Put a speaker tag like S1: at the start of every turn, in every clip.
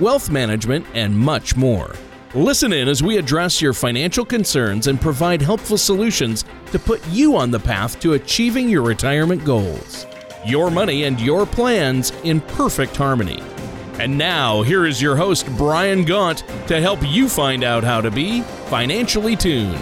S1: wealth management, and much more. Listen in as we address your financial concerns and provide helpful solutions to put you on the path to achieving your retirement goals. Your money and your plans in perfect harmony. And now, here is your host, Brian Gaunt, to help you find out how to be financially tuned.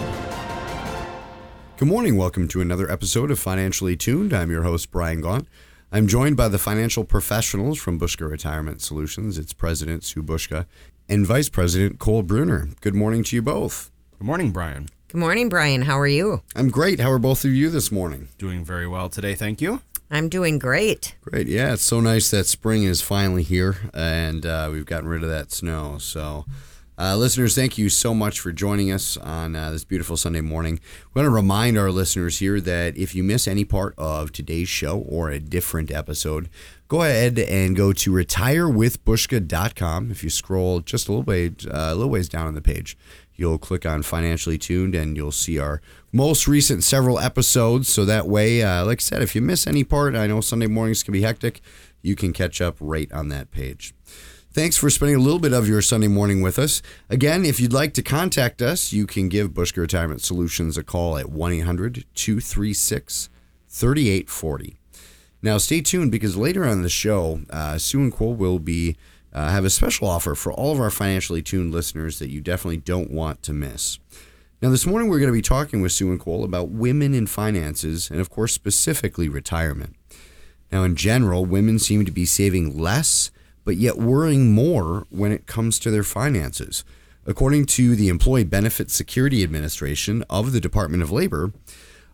S2: Good morning. Welcome to another episode of Financially Tuned. I'm your host, Brian Gaunt. I'm joined by the financial professionals from Bushka Retirement Solutions. It's President Sue Bushka and Vice President Cole Bruner. Good morning to you both.
S3: Good morning, Brian.
S4: Good morning, Brian. How are you?
S2: I'm great. How are both of you this morning?
S3: Doing very well today, thank you.
S4: I'm doing great.
S2: Great. Yeah, it's so nice that spring is finally here and uh, we've gotten rid of that snow. So, uh, listeners, thank you so much for joining us on uh, this beautiful Sunday morning. We want to remind our listeners here that if you miss any part of today's show or a different episode, go ahead and go to retirewithbushka.com. If you scroll just a little way, uh, a little ways down on the page, you'll click on financially tuned and you'll see our most recent several episodes. So that way, uh, like I said, if you miss any part, I know Sunday mornings can be hectic, you can catch up right on that page. Thanks for spending a little bit of your Sunday morning with us. Again, if you'd like to contact us, you can give Bushka Retirement Solutions a call at 1 800 236 3840. Now, stay tuned because later on the show, uh, Sue and Cole will be uh, have a special offer for all of our financially tuned listeners that you definitely don't want to miss. Now, this morning we're going to be talking with Sue and Cole about women in finances and, of course, specifically retirement. Now, in general, women seem to be saving less, but yet worrying more when it comes to their finances. According to the Employee Benefit Security Administration of the Department of Labor,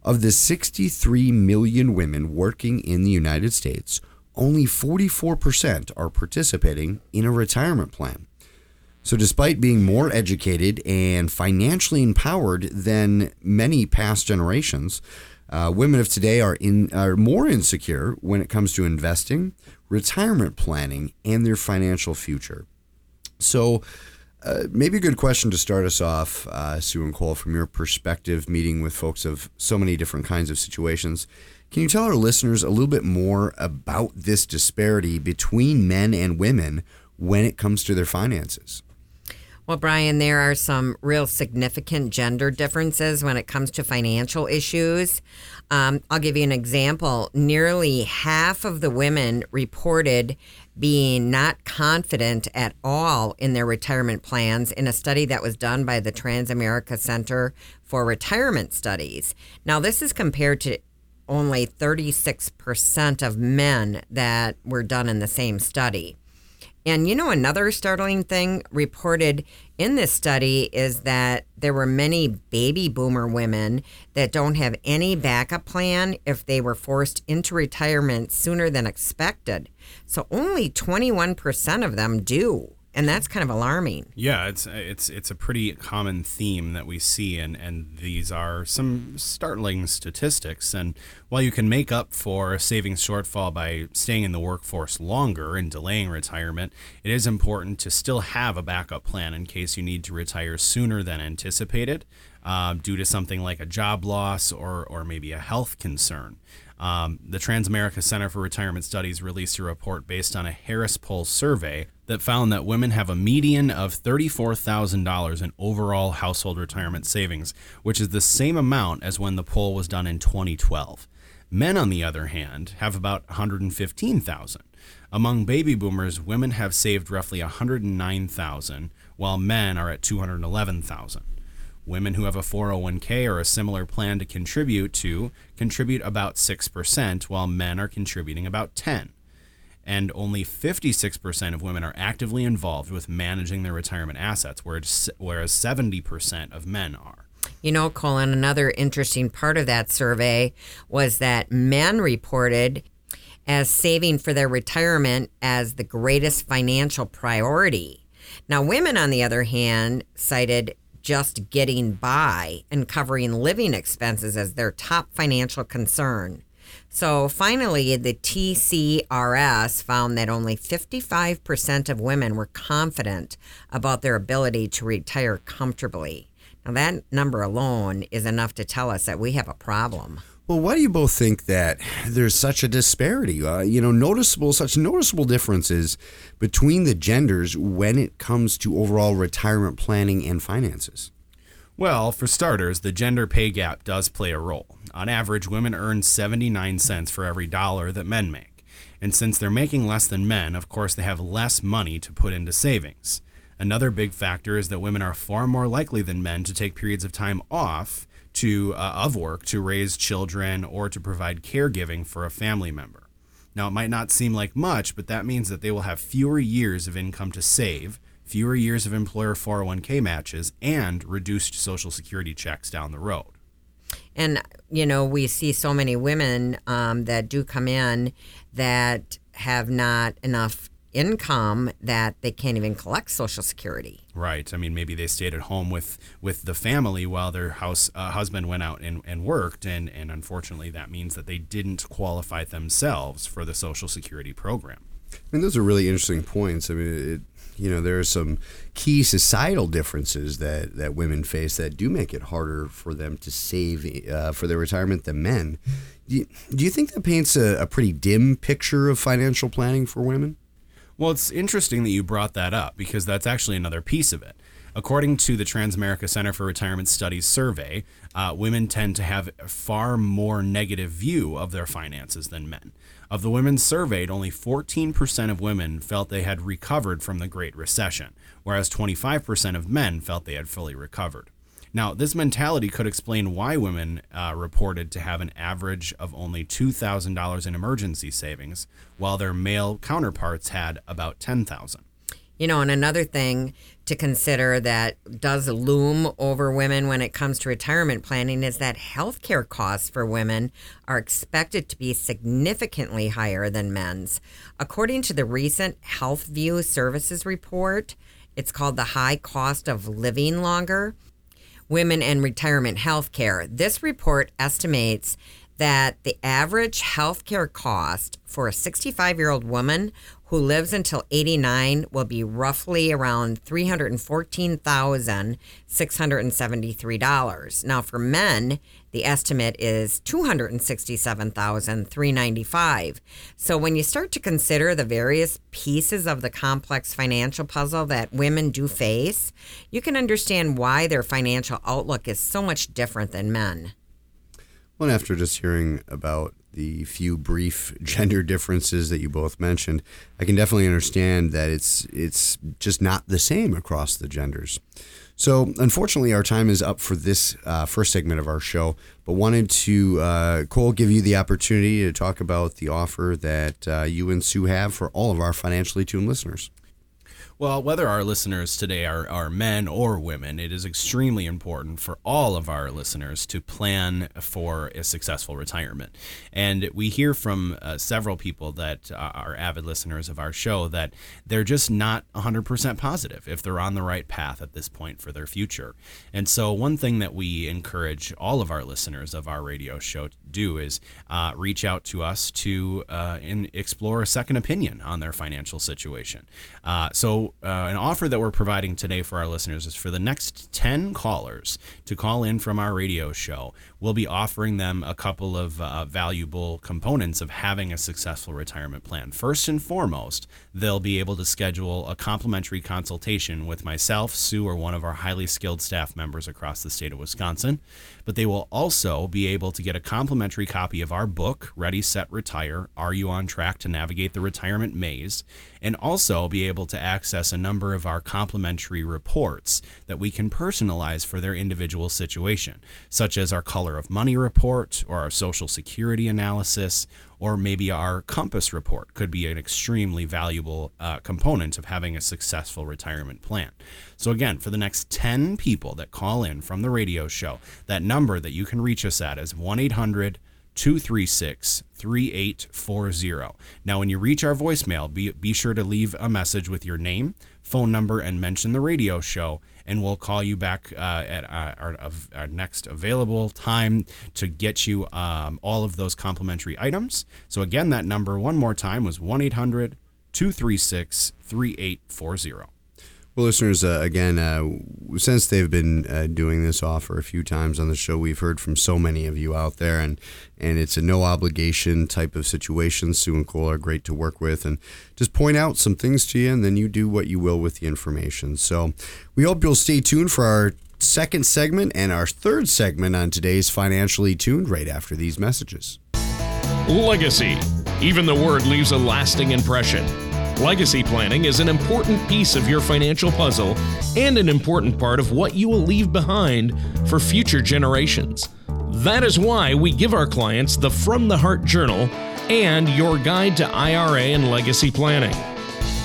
S2: of the 63 million women working in the United States, only 44% are participating in a retirement plan. So, despite being more educated and financially empowered than many past generations, uh, women of today are in are more insecure when it comes to investing, retirement planning, and their financial future. So, uh, maybe a good question to start us off, uh, Sue and Cole, from your perspective, meeting with folks of so many different kinds of situations. Can you tell our listeners a little bit more about this disparity between men and women when it comes to their finances?
S4: Well, Brian, there are some real significant gender differences when it comes to financial issues. Um, I'll give you an example. Nearly half of the women reported being not confident at all in their retirement plans in a study that was done by the Transamerica Center for Retirement Studies. Now, this is compared to only 36% of men that were done in the same study. And you know, another startling thing reported in this study is that there were many baby boomer women that don't have any backup plan if they were forced into retirement sooner than expected. So only 21% of them do and that's kind of alarming.
S3: Yeah, it's it's it's a pretty common theme that we see, and and these are some startling statistics. And while you can make up for a savings shortfall by staying in the workforce longer and delaying retirement, it is important to still have a backup plan in case you need to retire sooner than anticipated. Uh, due to something like a job loss or, or maybe a health concern. Um, the Transamerica Center for Retirement Studies released a report based on a Harris Poll survey that found that women have a median of $34,000 in overall household retirement savings, which is the same amount as when the poll was done in 2012. Men, on the other hand, have about 115,000. Among baby boomers, women have saved roughly 109,000, while men are at 211,000. Women who have a 401k or a similar plan to contribute to contribute about 6%, while men are contributing about 10. And only 56% of women are actively involved with managing their retirement assets, whereas 70% of men are.
S4: You know, Colin, another interesting part of that survey was that men reported as saving for their retirement as the greatest financial priority. Now, women, on the other hand, cited just getting by and covering living expenses as their top financial concern. So finally, the TCRS found that only 55% of women were confident about their ability to retire comfortably. Now, that number alone is enough to tell us that we have a problem.
S2: Well, why do you both think that there's such a disparity? Uh, you know, noticeable, such noticeable differences between the genders when it comes to overall retirement planning and finances.
S3: Well, for starters, the gender pay gap does play a role. On average, women earn 79 cents for every dollar that men make. And since they're making less than men, of course, they have less money to put into savings. Another big factor is that women are far more likely than men to take periods of time off to uh, of work to raise children or to provide caregiving for a family member. Now, it might not seem like much, but that means that they will have fewer years of income to save, fewer years of employer 401k matches, and reduced Social Security checks down the road.
S4: And, you know, we see so many women um, that do come in that have not enough income that they can't even collect Social Security.
S3: Right. I mean, maybe they stayed at home with, with the family while their house uh, husband went out and, and worked, and, and unfortunately, that means that they didn't qualify themselves for the Social Security program.
S2: I mean, those are really interesting points. I mean, it, you know, there are some key societal differences that, that women face that do make it harder for them to save uh, for their retirement than men. Do you, do you think that paints a, a pretty dim picture of financial planning for women?
S3: Well, it's interesting that you brought that up because that's actually another piece of it. According to the Transamerica Center for Retirement Studies survey, uh, women tend to have a far more negative view of their finances than men. Of the women surveyed, only 14% of women felt they had recovered from the Great Recession, whereas 25% of men felt they had fully recovered. Now, this mentality could explain why women uh, reported to have an average of only $2,000 in emergency savings, while their male counterparts had about 10000
S4: You know, and another thing to consider that does loom over women when it comes to retirement planning is that healthcare costs for women are expected to be significantly higher than men's. According to the recent Health View Services report, it's called the High Cost of Living Longer Women and Retirement Health Care. This report estimates that the average health care cost for a 65 year old woman who lives until 89 will be roughly around $314,673. Now for men, the estimate is $267,395. So when you start to consider the various pieces of the complex financial puzzle that women do face, you can understand why their financial outlook is so much different than men.
S2: Well, after just hearing about the few brief gender differences that you both mentioned, I can definitely understand that it's it's just not the same across the genders. So, unfortunately, our time is up for this uh, first segment of our show, but wanted to, uh, Cole, give you the opportunity to talk about the offer that uh, you and Sue have for all of our financially tuned listeners.
S3: Well, whether our listeners today are, are men or women, it is extremely important for all of our listeners to plan for a successful retirement. And we hear from uh, several people that uh, are avid listeners of our show that they're just not 100% positive if they're on the right path at this point for their future. And so, one thing that we encourage all of our listeners of our radio show to do is uh, reach out to us to uh, in, explore a second opinion on their financial situation. Uh, so, uh, an offer that we're providing today for our listeners is for the next 10 callers to call in from our radio show. We'll be offering them a couple of uh, valuable components of having a successful retirement plan. First and foremost, they'll be able to schedule a complimentary consultation with myself, Sue, or one of our highly skilled staff members across the state of Wisconsin. But they will also be able to get a complimentary copy of our book, Ready, Set, Retire Are You on Track to Navigate the Retirement Maze? and also be able to access a number of our complimentary reports that we can personalize for their individual situation, such as our color of money report or our social security analysis or maybe our compass report could be an extremely valuable uh, component of having a successful retirement plan. So, again, for the next 10 people that call in from the radio show, that number that you can reach us at is 1 800 236 3840. Now, when you reach our voicemail, be, be sure to leave a message with your name, phone number, and mention the radio show, and we'll call you back uh, at our, our, our, next available time to get you um, all of those complimentary items. So, again, that number one more time was 1 800 236 3840.
S2: Well, listeners, uh, again, uh, since they've been uh, doing this offer a few times on the show, we've heard from so many of you out there, and, and it's a no obligation type of situation. Sue and Cole are great to work with, and just point out some things to you, and then you do what you will with the information. So we hope you'll stay tuned for our second segment and our third segment on today's Financially Tuned right after these messages.
S1: Legacy. Even the word leaves a lasting impression. Legacy planning is an important piece of your financial puzzle and an important part of what you will leave behind for future generations. That is why we give our clients the From the Heart Journal and your guide to IRA and legacy planning.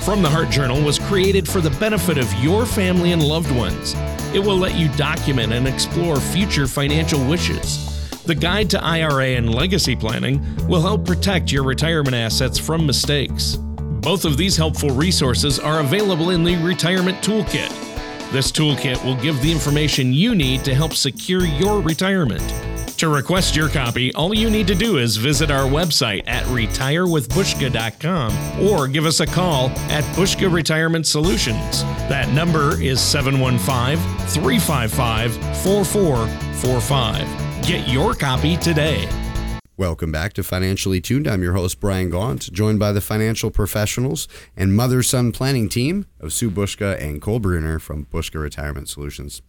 S1: From the Heart Journal was created for the benefit of your family and loved ones. It will let you document and explore future financial wishes. The Guide to IRA and Legacy Planning will help protect your retirement assets from mistakes. Both of these helpful resources are available in the Retirement Toolkit. This toolkit will give the information you need to help secure your retirement. To request your copy, all you need to do is visit our website at retirewithbushka.com or give us a call at Bushka Retirement Solutions. That number is 715 355 4445. Get your copy today.
S2: Welcome back to Financially Tuned. I'm your host, Brian Gaunt, joined by the financial professionals and mother son planning team of Sue Bushka and Cole Bruner from Bushka Retirement Solutions.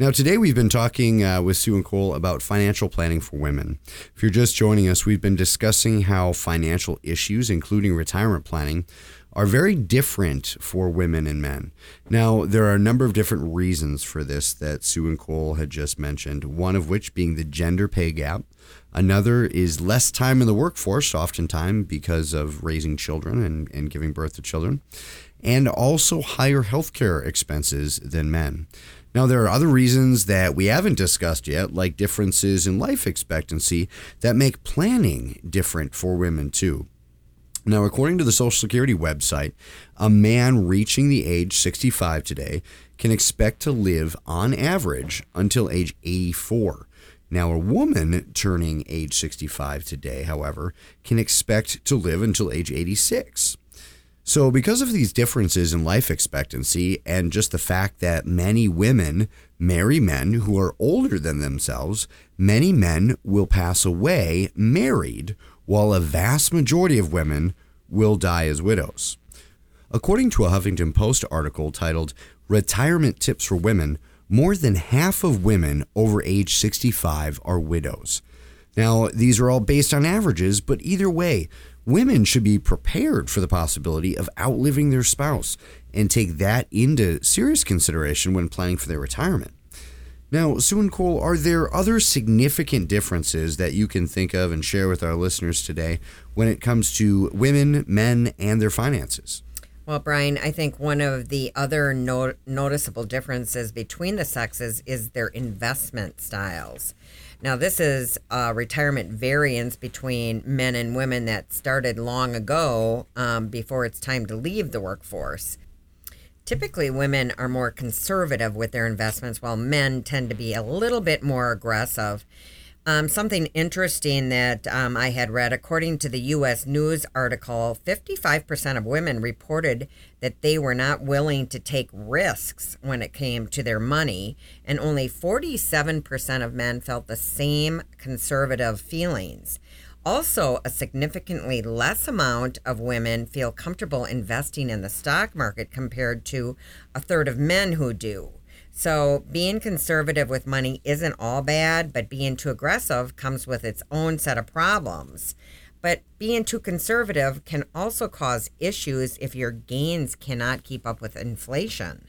S2: Now, today we've been talking uh, with Sue and Cole about financial planning for women. If you're just joining us, we've been discussing how financial issues, including retirement planning, are very different for women and men. Now, there are a number of different reasons for this that Sue and Cole had just mentioned, one of which being the gender pay gap. Another is less time in the workforce, oftentimes because of raising children and, and giving birth to children, and also higher healthcare expenses than men. Now, there are other reasons that we haven't discussed yet, like differences in life expectancy, that make planning different for women too. Now, according to the Social Security website, a man reaching the age 65 today can expect to live on average until age 84. Now, a woman turning age 65 today, however, can expect to live until age 86. So, because of these differences in life expectancy and just the fact that many women marry men who are older than themselves, many men will pass away married, while a vast majority of women will die as widows. According to a Huffington Post article titled Retirement Tips for Women, more than half of women over age 65 are widows. Now, these are all based on averages, but either way, women should be prepared for the possibility of outliving their spouse and take that into serious consideration when planning for their retirement. Now, Sue and Cole, are there other significant differences that you can think of and share with our listeners today when it comes to women, men, and their finances?
S4: Well, Brian, I think one of the other no- noticeable differences between the sexes is their investment styles. Now, this is a retirement variance between men and women that started long ago um, before it's time to leave the workforce. Typically, women are more conservative with their investments, while men tend to be a little bit more aggressive. Um, something interesting that um, I had read, according to the U.S. News article, 55% of women reported that they were not willing to take risks when it came to their money, and only 47% of men felt the same conservative feelings. Also, a significantly less amount of women feel comfortable investing in the stock market compared to a third of men who do. So, being conservative with money isn't all bad, but being too aggressive comes with its own set of problems. But being too conservative can also cause issues if your gains cannot keep up with inflation.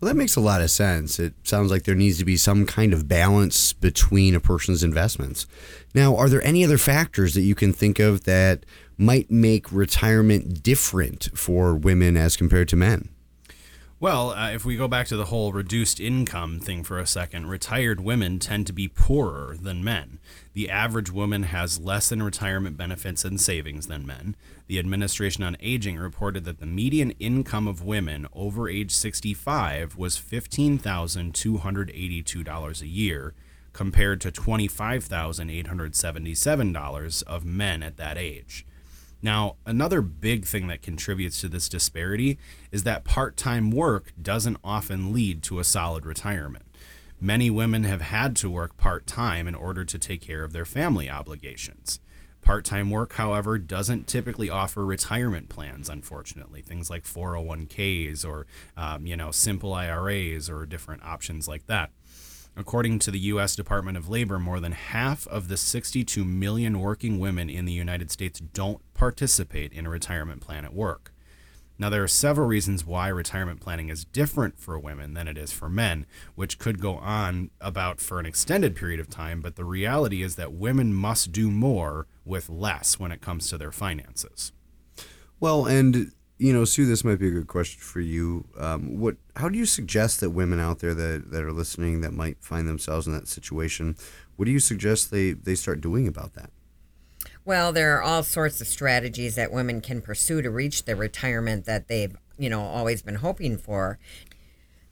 S2: Well, that makes a lot of sense. It sounds like there needs to be some kind of balance between a person's investments. Now, are there any other factors that you can think of that might make retirement different for women as compared to men?
S3: Well, uh, if we go back to the whole reduced income thing for a second, retired women tend to be poorer than men. The average woman has less in retirement benefits and savings than men. The Administration on Aging reported that the median income of women over age 65 was $15,282 a year, compared to $25,877 of men at that age. Now, another big thing that contributes to this disparity is that part time work doesn't often lead to a solid retirement. Many women have had to work part time in order to take care of their family obligations. Part time work, however, doesn't typically offer retirement plans, unfortunately. Things like 401ks or, um, you know, simple IRAs or different options like that. According to the U.S. Department of Labor, more than half of the 62 million working women in the United States don't participate in a retirement plan at work. Now, there are several reasons why retirement planning is different for women than it is for men, which could go on about for an extended period of time, but the reality is that women must do more with less when it comes to their finances.
S2: Well, and you know, Sue, this might be a good question for you. Um, what? How do you suggest that women out there that, that are listening that might find themselves in that situation, what do you suggest they, they start doing about that?
S4: Well, there are all sorts of strategies that women can pursue to reach the retirement that they've, you know, always been hoping for.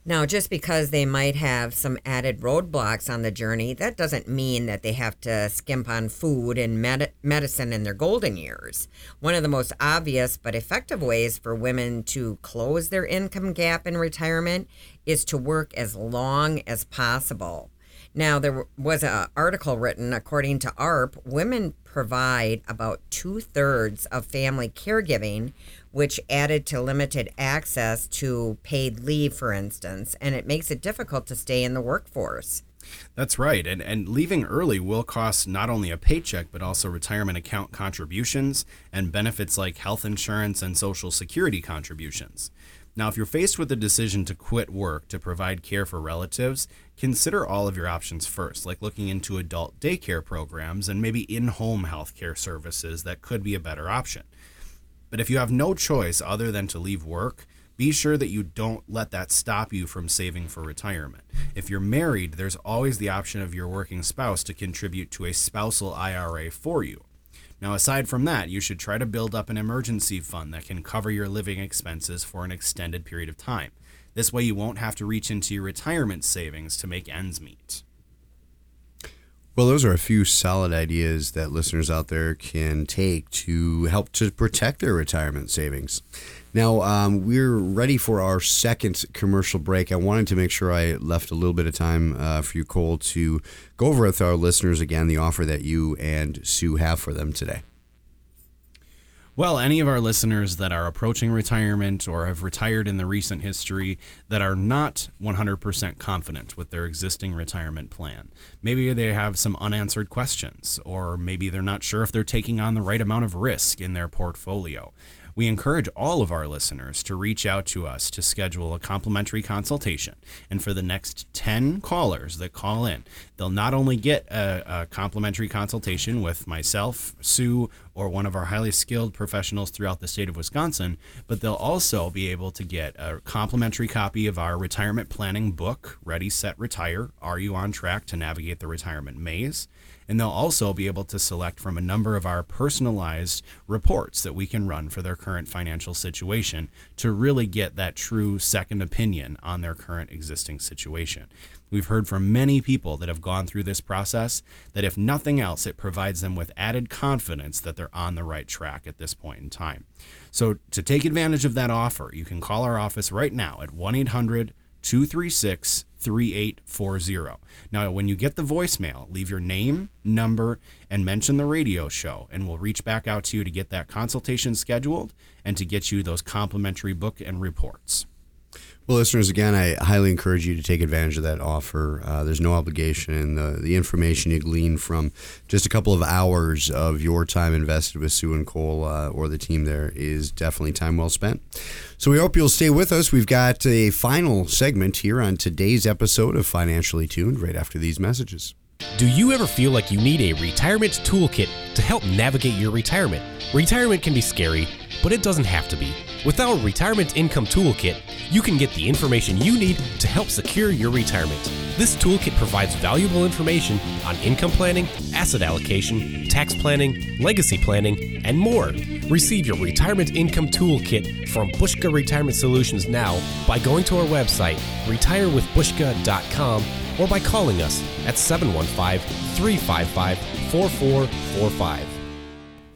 S4: Now, just because they might have some added roadblocks on the journey, that doesn't mean that they have to skimp on food and med- medicine in their golden years. One of the most obvious but effective ways for women to close their income gap in retirement is to work as long as possible. Now, there was an article written, according to AARP, women provide about two thirds of family caregiving, which added to limited access to paid leave, for instance, and it makes it difficult to stay in the workforce.
S3: That's right. And, and leaving early will cost not only a paycheck, but also retirement account contributions and benefits like health insurance and social security contributions. Now, if you're faced with the decision to quit work to provide care for relatives, consider all of your options first, like looking into adult daycare programs and maybe in home healthcare services that could be a better option. But if you have no choice other than to leave work, be sure that you don't let that stop you from saving for retirement. If you're married, there's always the option of your working spouse to contribute to a spousal IRA for you. Now, aside from that, you should try to build up an emergency fund that can cover your living expenses for an extended period of time. This way, you won't have to reach into your retirement savings to make ends meet.
S2: Well, those are a few solid ideas that listeners out there can take to help to protect their retirement savings. Now, um, we're ready for our second commercial break. I wanted to make sure I left a little bit of time uh, for you, Cole, to go over with our listeners again the offer that you and Sue have for them today.
S3: Well, any of our listeners that are approaching retirement or have retired in the recent history that are not 100% confident with their existing retirement plan. Maybe they have some unanswered questions, or maybe they're not sure if they're taking on the right amount of risk in their portfolio. We encourage all of our listeners to reach out to us to schedule a complimentary consultation. And for the next 10 callers that call in, they'll not only get a, a complimentary consultation with myself, Sue, or one of our highly skilled professionals throughout the state of Wisconsin, but they'll also be able to get a complimentary copy of our retirement planning book, Ready, Set, Retire Are You on Track to Navigate the Retirement Maze? And they'll also be able to select from a number of our personalized reports that we can run for their current financial situation to really get that true second opinion on their current existing situation. We've heard from many people that have gone through this process that if nothing else, it provides them with added confidence that they're on the right track at this point in time. So, to take advantage of that offer, you can call our office right now at 1 800 236 3840. Now, when you get the voicemail, leave your name, number, and mention the radio show, and we'll reach back out to you to get that consultation scheduled and to get you those complimentary book and reports.
S2: Well, listeners, again, I highly encourage you to take advantage of that offer. Uh, there's no obligation. and The, the information you glean from just a couple of hours of your time invested with Sue and Cole uh, or the team there is definitely time well spent. So we hope you'll stay with us. We've got a final segment here on today's episode of Financially Tuned right after these messages.
S5: Do you ever feel like you need a retirement toolkit to help navigate your retirement? Retirement can be scary, but it doesn't have to be. With our Retirement Income Toolkit, you can get the information you need to help secure your retirement. This toolkit provides valuable information on income planning, asset allocation, tax planning, legacy planning, and more. Receive your Retirement Income Toolkit from Bushka Retirement Solutions now by going to our website, retirewithbushka.com, or by calling us at 715 355 4445.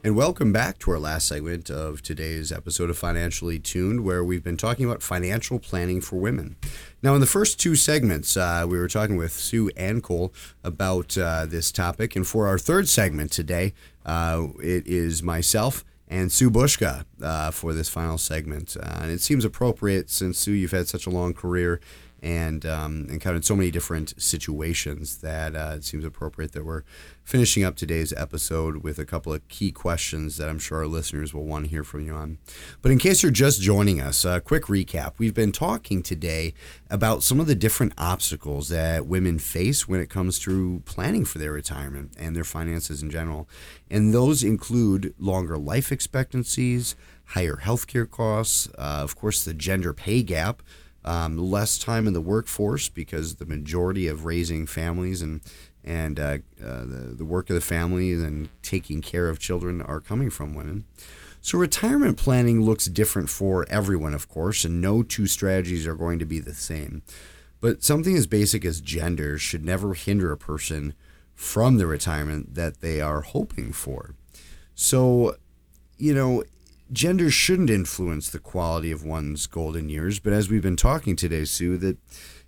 S2: And welcome back to our last segment of today's episode of Financially Tuned, where we've been talking about financial planning for women. Now, in the first two segments, uh, we were talking with Sue and Cole about uh, this topic. And for our third segment today, uh, it is myself and Sue Bushka uh, for this final segment. Uh, and it seems appropriate since, Sue, you've had such a long career and um, encountered so many different situations that uh, it seems appropriate that we're finishing up today's episode with a couple of key questions that I'm sure our listeners will want to hear from you on. But in case you're just joining us, a quick recap. We've been talking today about some of the different obstacles that women face when it comes to planning for their retirement and their finances in general. And those include longer life expectancies, higher healthcare costs, uh, of course, the gender pay gap um, less time in the workforce because the majority of raising families and and uh, uh, the, the work of the family and taking care of children are coming from women. So retirement planning looks different for everyone, of course, and no two strategies are going to be the same. But something as basic as gender should never hinder a person from the retirement that they are hoping for. So, you know, gender shouldn't influence the quality of one's golden years, but as we've been talking today, Sue, that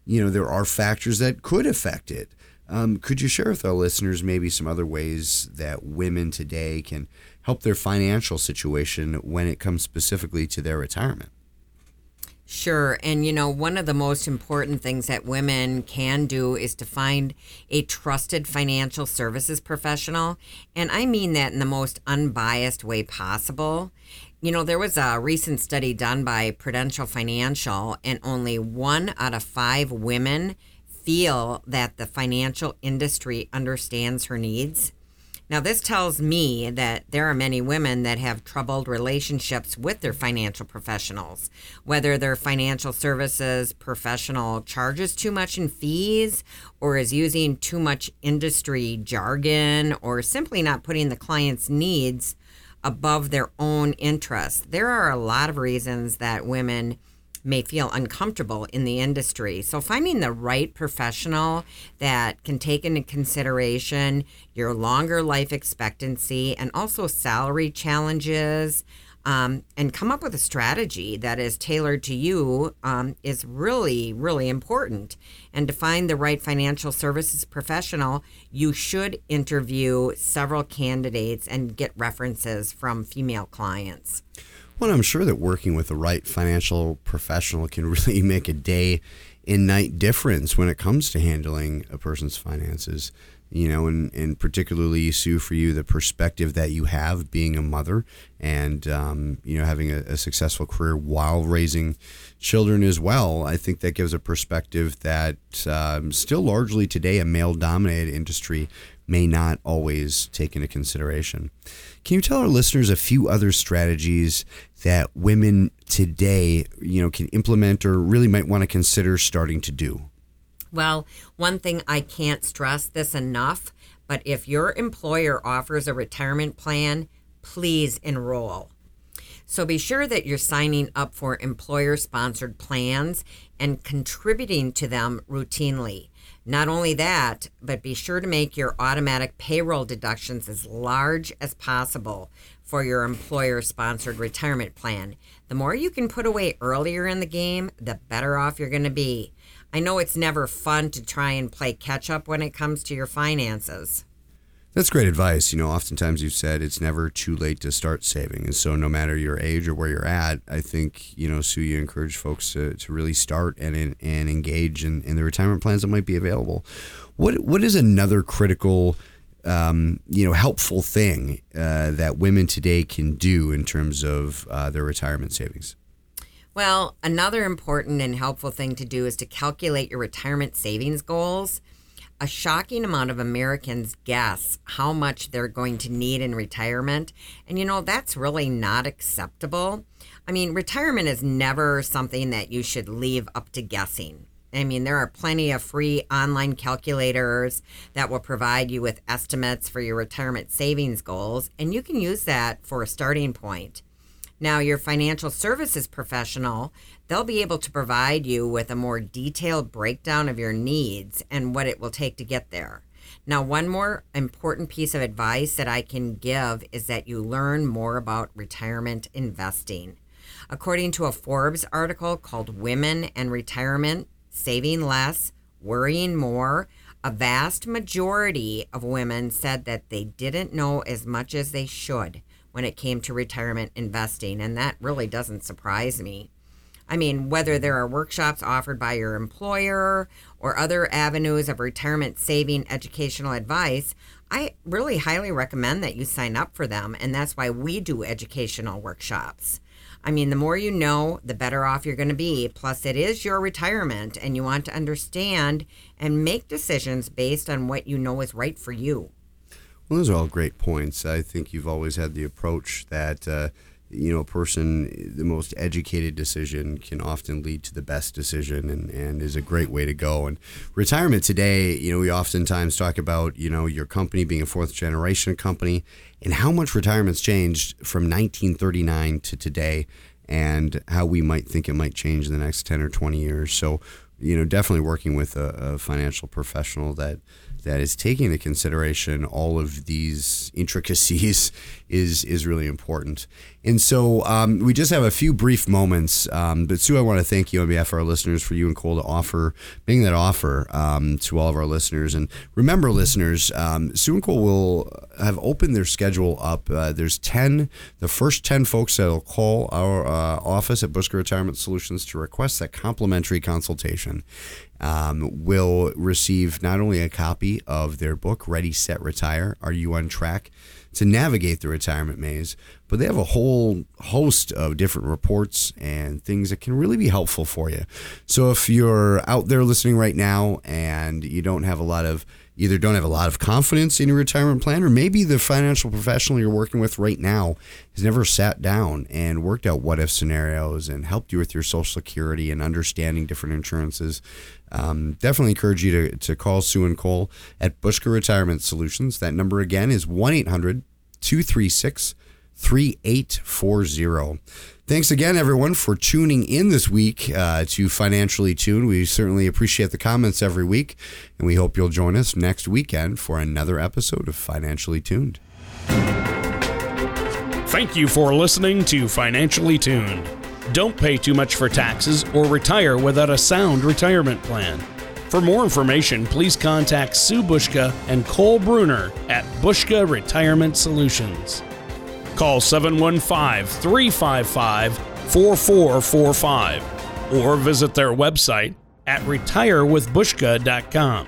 S2: you know there are factors that could affect it. Um, could you share with our listeners maybe some other ways that women today can help their financial situation when it comes specifically to their retirement?
S4: Sure. And, you know, one of the most important things that women can do is to find a trusted financial services professional. And I mean that in the most unbiased way possible. You know, there was a recent study done by Prudential Financial, and only one out of five women feel that the financial industry understands her needs. Now, this tells me that there are many women that have troubled relationships with their financial professionals, whether their financial services professional charges too much in fees or is using too much industry jargon or simply not putting the client's needs above their own interests. There are a lot of reasons that women may feel uncomfortable in the industry. So, finding the right professional that can take into consideration your longer life expectancy and also salary challenges, um, and come up with a strategy that is tailored to you um, is really, really important. And to find the right financial services professional, you should interview several candidates and get references from female clients.
S2: Well, I'm sure that working with the right financial professional can really make a day and night difference when it comes to handling a person's finances you know, and, and particularly Sue for you, the perspective that you have being a mother and, um, you know, having a, a, successful career while raising children as well. I think that gives a perspective that um, still largely today a male dominated industry may not always take into consideration. Can you tell our listeners a few other strategies that women today, you know, can implement or really might want to consider starting to do?
S4: Well, one thing I can't stress this enough, but if your employer offers a retirement plan, please enroll. So be sure that you're signing up for employer sponsored plans and contributing to them routinely. Not only that, but be sure to make your automatic payroll deductions as large as possible for your employer sponsored retirement plan. The more you can put away earlier in the game, the better off you're going to be. I know it's never fun to try and play catch up when it comes to your finances.
S2: That's great advice. You know, oftentimes you've said it's never too late to start saving. And so, no matter your age or where you're at, I think, you know, Sue, you encourage folks to, to really start and, and engage in, in the retirement plans that might be available. What What is another critical, um, you know, helpful thing uh, that women today can do in terms of uh, their retirement savings?
S4: Well, another important and helpful thing to do is to calculate your retirement savings goals. a shocking amount of Americans guess how much they're going to need in retirement. And you know, that's really not acceptable. I mean, retirement is never something that you should leave up to guessing. I mean, there are plenty of free online calculators that will provide you with estimates for your retirement savings goals, and you can use that for a starting point. Now, your financial services professional, they'll be able to provide you with a more detailed breakdown of your needs and what it will take to get there. Now, one more important piece of advice that I can give is that you learn more about retirement investing. According to a Forbes article called Women and Retirement Saving Less, Worrying More, a vast majority of women said that they didn't know as much as they should when it came to retirement investing, and that really doesn't surprise me. I mean, whether there are workshops offered by your employer or other avenues of retirement saving educational advice, I really highly recommend that you sign up for them. And that's why we do educational workshops. I mean, the more you know, the better off you're going to be. Plus, it is your retirement, and you want to understand and make decisions based on what you know is right for you.
S2: Well, those are all great points. I think you've always had the approach that. Uh, you know, a person, the most educated decision can often lead to the best decision and, and is a great way to go. And retirement today, you know, we oftentimes talk about, you know, your company being a fourth generation company and how much retirement's changed from 1939 to today and how we might think it might change in the next 10 or 20 years. So, you know, definitely working with a, a financial professional that that is taking into consideration all of these intricacies is is really important. And so um, we just have a few brief moments. Um, but Sue, I want to thank you on behalf of our listeners for you and Cole to offer making that offer um, to all of our listeners. And remember, listeners, um, Sue and Cole will have opened their schedule up. Uh, there's ten, the first ten folks that will call our uh, office at Bushka Retirement Solutions to request that complimentary consultation um, will receive not only a copy of their book, Ready, Set, Retire Are You on Track to Navigate the Retirement Maze, but they have a whole host of different reports and things that can really be helpful for you. So if you're out there listening right now and you don't have a lot of either don't have a lot of confidence in your retirement plan, or maybe the financial professional you're working with right now has never sat down and worked out what if scenarios and helped you with your Social Security and understanding different insurances. Um, definitely encourage you to, to call Sue and Cole at Bushka Retirement Solutions. That number again is 1 800 236 3840. Thanks again, everyone, for tuning in this week uh, to Financially Tuned. We certainly appreciate the comments every week, and we hope you'll join us next weekend for another episode of Financially Tuned.
S1: Thank you for listening to Financially Tuned. Don't pay too much for taxes or retire without a sound retirement plan. For more information, please contact Sue Bushka and Cole Bruner at Bushka Retirement Solutions. Call 715 355 4445 or visit their website at retirewithbushka.com.